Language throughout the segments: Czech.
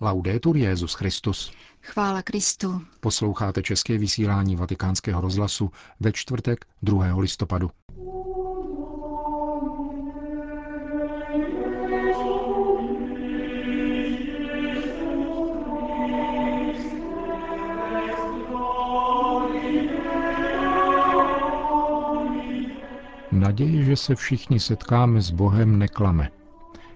Laudetur Jezus Christus. Chvála Kristu. Posloucháte české vysílání Vatikánského rozhlasu ve čtvrtek 2. listopadu. Naděje, že se všichni setkáme s Bohem, neklame –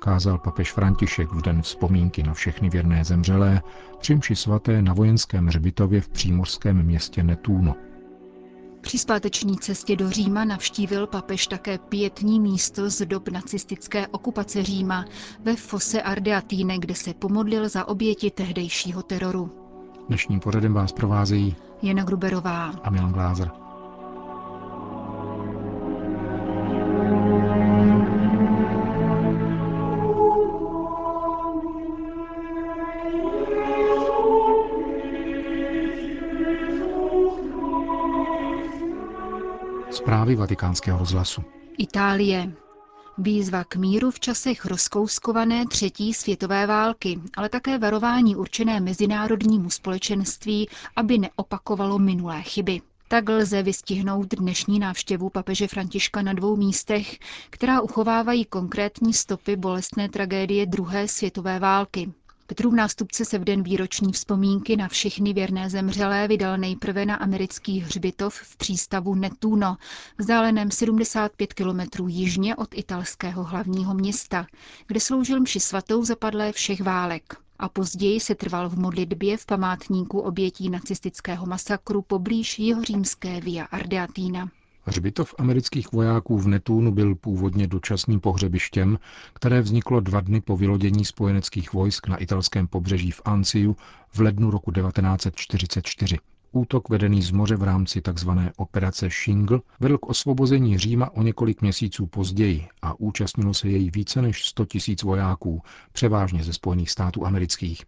kázal papež František v den vzpomínky na všechny věrné zemřelé při mši svaté na vojenském hřbitově v přímořském městě Netúno. Při zpáteční cestě do Říma navštívil papež také pětní místo z dob nacistické okupace Říma ve Fosse Ardeatine, kde se pomodlil za oběti tehdejšího teroru. Dnešním pořadem vás provázejí Jana Gruberová a Milan Glázer. Zprávy vatikánského rozhlasu. Itálie. Výzva k míru v časech rozkouskované třetí světové války, ale také varování určené mezinárodnímu společenství, aby neopakovalo minulé chyby. Tak lze vystihnout dnešní návštěvu papeže Františka na dvou místech, která uchovávají konkrétní stopy bolestné tragédie druhé světové války. Petrův nástupce se v den výroční vzpomínky na všechny věrné zemřelé vydal nejprve na americký hřbitov v přístavu Netuno, vzdáleném 75 kilometrů jižně od italského hlavního města, kde sloužil mši svatou zapadlé všech válek a později se trval v modlitbě v památníku obětí nacistického masakru poblíž jihořímské Via Ardeatina. Hřbitov amerických vojáků v Netúnu byl původně dočasným pohřebištěm, které vzniklo dva dny po vylodění spojeneckých vojsk na italském pobřeží v Anciu v lednu roku 1944. Útok vedený z moře v rámci tzv. operace Shingle vedl k osvobození Říma o několik měsíců později a účastnilo se jej více než 100 tisíc vojáků, převážně ze Spojených států amerických.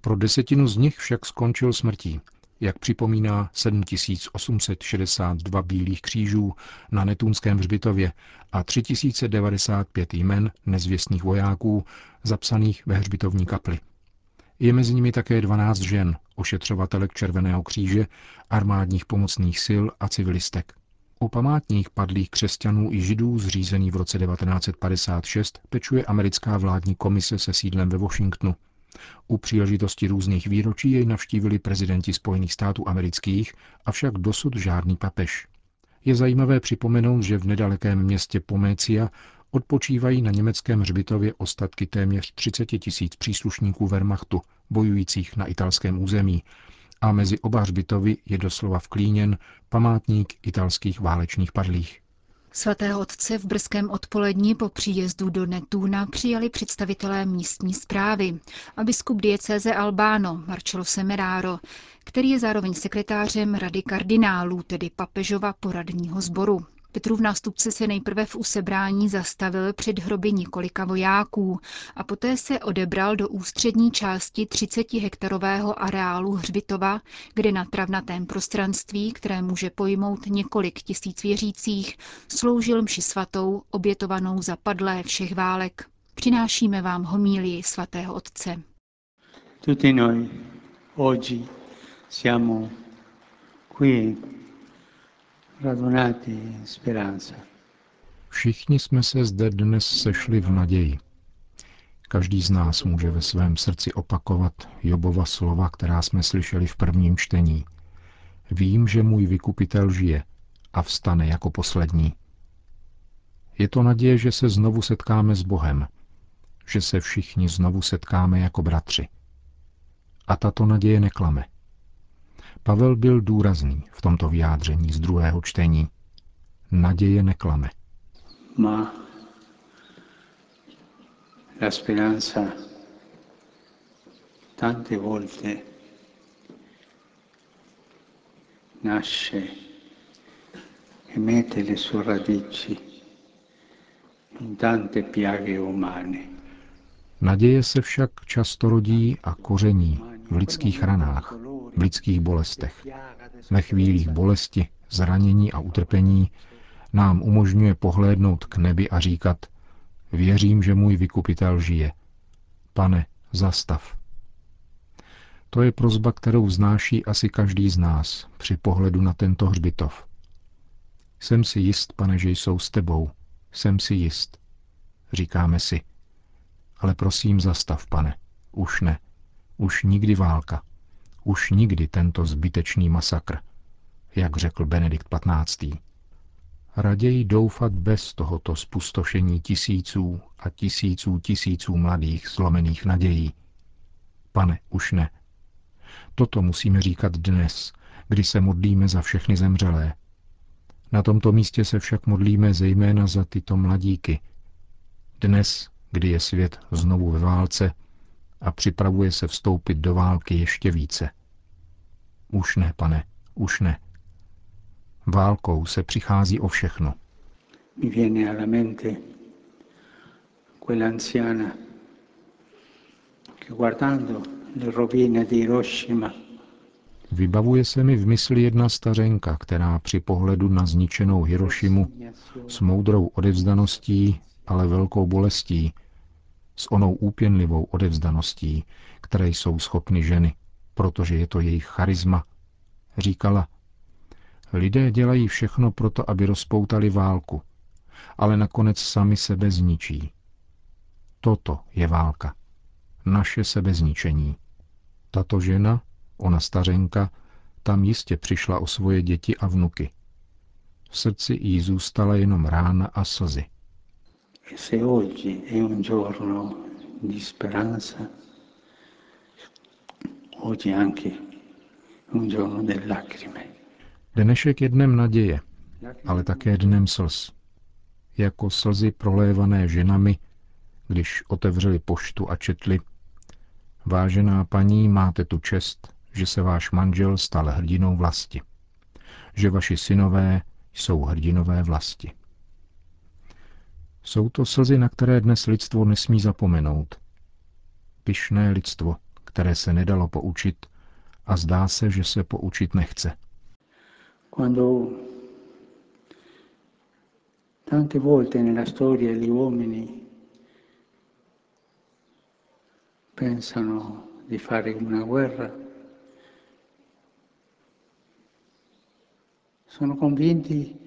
Pro desetinu z nich však skončil smrtí jak připomíná 7862 bílých křížů na Netunském hřbitově a 3095 jmen nezvěstných vojáků zapsaných ve hřbitovní kapli. Je mezi nimi také 12 žen, ošetřovatelek Červeného kříže, armádních pomocných sil a civilistek. O památních padlých křesťanů i židů zřízený v roce 1956 pečuje americká vládní komise se sídlem ve Washingtonu. U příležitosti různých výročí jej navštívili prezidenti Spojených států amerických, avšak dosud žádný papež. Je zajímavé připomenout, že v nedalekém městě Pomécia odpočívají na německém hřbitově ostatky téměř 30 tisíc příslušníků Wehrmachtu, bojujících na italském území, a mezi oba hřbitovy je doslova vklíněn památník italských válečných padlých. Svatého otce v brzkém odpolední po příjezdu do Netúna přijali představitelé místní zprávy a biskup diecéze Albáno Marcello Semeraro, který je zároveň sekretářem Rady kardinálů, tedy papežova poradního sboru. Petrův nástupce se nejprve v usebrání zastavil před hroby několika vojáků a poté se odebral do ústřední části 30 hektarového areálu hřbitova, kde na travnatém prostranství, které může pojmout několik tisíc věřících, sloužil mši svatou, obětovanou za padlé všech válek. Přinášíme vám homílii svatého otce. Tutti noi oggi siamo qui. Všichni jsme se zde dnes sešli v naději. Každý z nás může ve svém srdci opakovat Jobova slova, která jsme slyšeli v prvním čtení. Vím, že můj vykupitel žije a vstane jako poslední. Je to naděje, že se znovu setkáme s Bohem, že se všichni znovu setkáme jako bratři. A tato naděje neklame. Pavel byl důrazný v tomto vyjádření z druhého čtení. Naděje neklame. Ma la speranza tante volte nasce e mette le sue radici in tante piaghe umane. Naděje se však často rodí a koření v lidských ranách, v lidských bolestech. Ve chvílích bolesti, zranění a utrpení nám umožňuje pohlédnout k nebi a říkat, věřím, že můj vykupitel žije. Pane, zastav, To je prozba, kterou znáší asi každý z nás při pohledu na tento hřbitov. Jsem si jist, pane, že jsou s tebou. Jsem si jist. Říkáme si. Ale prosím, zastav, pane. Už ne. Už nikdy válka. Už nikdy tento zbytečný masakr, jak řekl Benedikt XV. Raději doufat bez tohoto spustošení tisíců a tisíců tisíců mladých zlomených nadějí. Pane, už ne. Toto musíme říkat dnes, kdy se modlíme za všechny zemřelé. Na tomto místě se však modlíme zejména za tyto mladíky. Dnes, kdy je svět znovu ve válce a připravuje se vstoupit do války ještě více. Už ne, pane, už ne. Válkou se přichází o všechno. Mi viene alla mente quella anziana che guardando le rovine di Hiroshima Vybavuje se mi v mysli jedna stařenka, která při pohledu na zničenou Hirošimu s moudrou odevzdaností, ale velkou bolestí, s onou úpěnlivou odevzdaností, které jsou schopny ženy, protože je to jejich charisma, říkala, lidé dělají všechno proto, aby rozpoutali válku, ale nakonec sami sebe zničí. Toto je válka. Naše sebezničení. Tato žena, ona stařenka, tam jistě přišla o svoje děti a vnuky. V srdci jí zůstala jenom rána a slzy. E se oggi è un giorno di speranza, oggi anche un giorno delle lacrime. Dnešek je dnem naděje, ale také dnem slz. Jako slzy prolévané ženami, když otevřeli poštu a četli Vážená paní, máte tu čest, že se váš manžel stal hrdinou vlasti. Že vaši synové jsou hrdinové vlasti. Jsou to slzy, na které dnes lidstvo nesmí zapomenout. Pyšné lidstvo, které se nedalo poučit a zdá se, že se poučit nechce. Quando tante volte nella storia gli uomini pensano di fare una guerra, sono convinti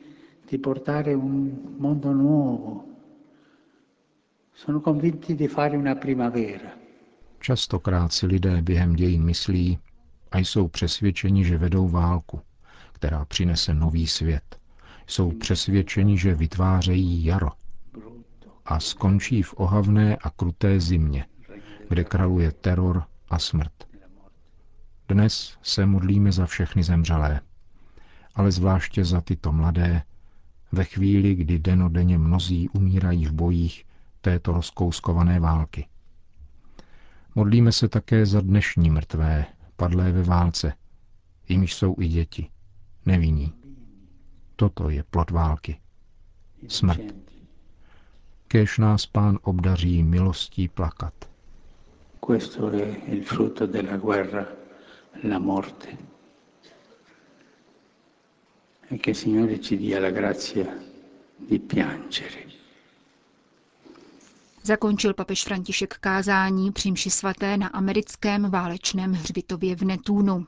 di portare un mondo nuovo, sono convinti di fare una primavera. Častokrát si lidé během dějin myslí a jsou přesvědčeni, že vedou válku, která přinese nový svět. Jsou přesvědčeni, že vytvářejí jaro a skončí v ohavné a kruté zimě, kde kraluje teror a smrt. Dnes se modlíme za všechny zemřelé, ale zvláště za tyto mladé, ve chvíli, kdy denodenně mnozí umírají v bojích této rozkouskované války. Modlíme se také za dnešní mrtvé, padlé ve válce, jimž jsou i děti, nevinní. Toto je plot války. Smrt. Kéž nás pán obdaří milostí plakat. Questo è il frutto della guerra, la morte. E che il Signore ci dia la grazia di piangere. Zakončil papež František kázání při mši svaté na americkém válečném hřbitově v Netúnu.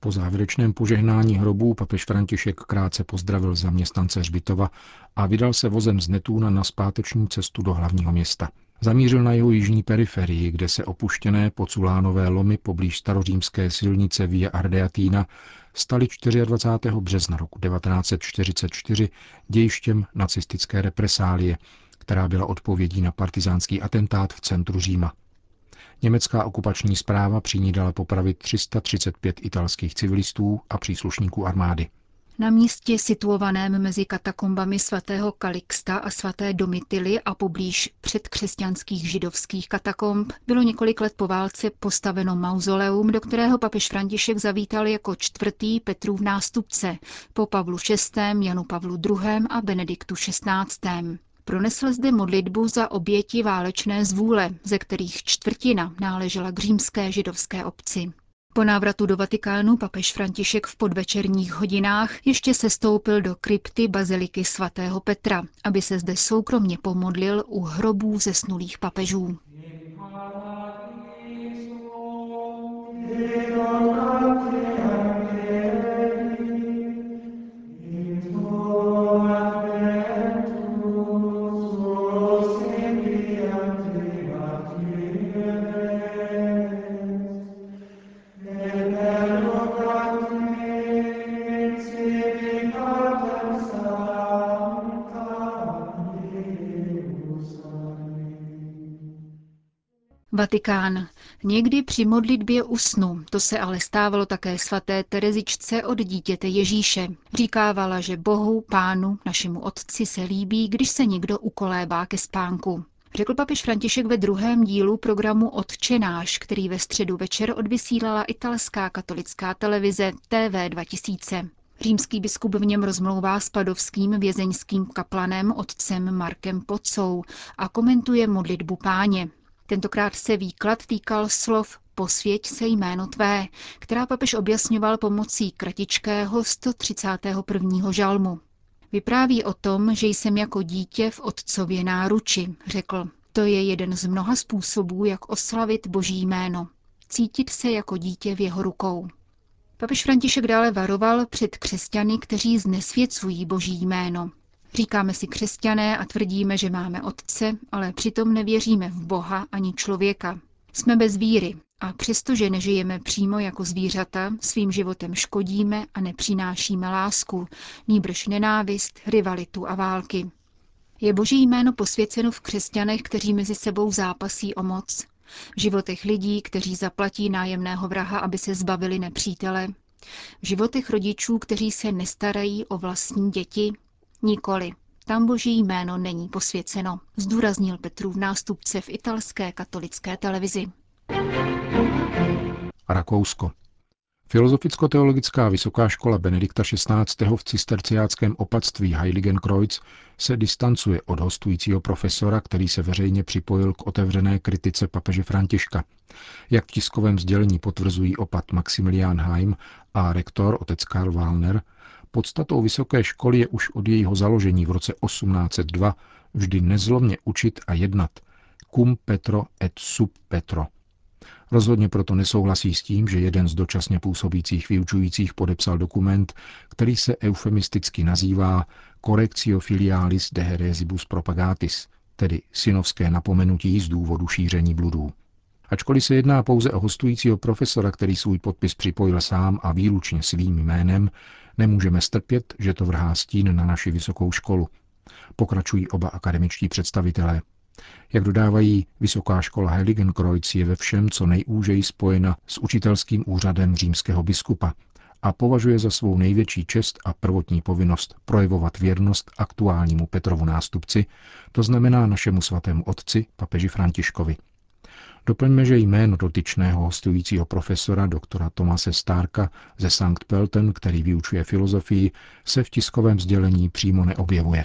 Po závěrečném požehnání hrobů papež František krátce pozdravil zaměstnance hřbitova a vydal se vozem z Netúna na zpáteční cestu do hlavního města. Zamířil na jeho jižní periferii, kde se opuštěné poculánové lomy poblíž starořímské silnice Via Ardeatina staly 24. března roku 1944 dějištěm nacistické represálie, která byla odpovědí na partizánský atentát v centru Říma. Německá okupační zpráva při ní dala popravit 335 italských civilistů a příslušníků armády. Na místě situovaném mezi katakombami svatého Kalixta a svaté Domitily a poblíž předkřesťanských židovských katakomb bylo několik let po válce postaveno mauzoleum, do kterého papež František zavítal jako čtvrtý Petrův nástupce po Pavlu VI., Janu Pavlu II. a Benediktu XVI. Pronesl zde modlitbu za oběti válečné zvůle, ze kterých čtvrtina náležela k římské židovské obci. Po návratu do Vatikánu papež František v podvečerních hodinách ještě se stoupil do krypty baziliky svatého Petra, aby se zde soukromně pomodlil u hrobů zesnulých papežů. Vatikán. Někdy při modlitbě usnu, to se ale stávalo také svaté Terezičce od dítěte Ježíše. Říkávala, že Bohu, Pánu, našemu Otci se líbí, když se někdo ukolébá ke spánku. Řekl papež František ve druhém dílu programu Otčenáš, který ve středu večer odvysílala italská katolická televize TV 2000. Římský biskup v něm rozmlouvá s padovským vězeňským kaplanem otcem Markem Pocou a komentuje modlitbu páně. Tentokrát se výklad týkal slov Posvěť se jméno tvé, která papež objasňoval pomocí kratičkého 131. žalmu. Vypráví o tom, že jsem jako dítě v otcově náruči, řekl. To je jeden z mnoha způsobů, jak oslavit boží jméno. Cítit se jako dítě v jeho rukou. Papež František dále varoval před křesťany, kteří znesvěcují boží jméno. Říkáme si křesťané a tvrdíme, že máme otce, ale přitom nevěříme v Boha ani člověka. Jsme bez víry a přestože nežijeme přímo jako zvířata, svým životem škodíme a nepřinášíme lásku, nýbrž nenávist, rivalitu a války. Je boží jméno posvěceno v křesťanech, kteří mezi sebou zápasí o moc, v životech lidí, kteří zaplatí nájemného vraha, aby se zbavili nepřítele, v životech rodičů, kteří se nestarají o vlastní děti, Nikoli. Tam boží jméno není posvěceno, zdůraznil Petru v nástupce v italské katolické televizi. Rakousko. Filozoficko-teologická vysoká škola Benedikta XVI. v cisterciáckém opatství Heiligenkreuz se distancuje od hostujícího profesora, který se veřejně připojil k otevřené kritice papeže Františka. Jak v tiskovém sdělení potvrzují opat Maximilian Heim a rektor otec Karl Wallner, Podstatou vysoké školy je už od jejího založení v roce 1802 vždy nezlomně učit a jednat. Cum Petro et sub Petro. Rozhodně proto nesouhlasí s tím, že jeden z dočasně působících vyučujících podepsal dokument, který se eufemisticky nazývá Correctio filialis de heresibus propagatis, tedy synovské napomenutí z důvodu šíření bludů. Ačkoliv se jedná pouze o hostujícího profesora, který svůj podpis připojil sám a výlučně svým jménem, nemůžeme strpět, že to vrhá stín na naši vysokou školu. Pokračují oba akademičtí představitelé. Jak dodávají, Vysoká škola Heiligenkreuz je ve všem co nejúžeji spojena s učitelským úřadem římského biskupa a považuje za svou největší čest a prvotní povinnost projevovat věrnost aktuálnímu Petrovu nástupci, to znamená našemu svatému otci, papeži Františkovi. Doplňme, že jméno dotyčného hostujícího profesora doktora Tomase Starka ze St. Pelton, který vyučuje filozofii, se v tiskovém sdělení přímo neobjevuje.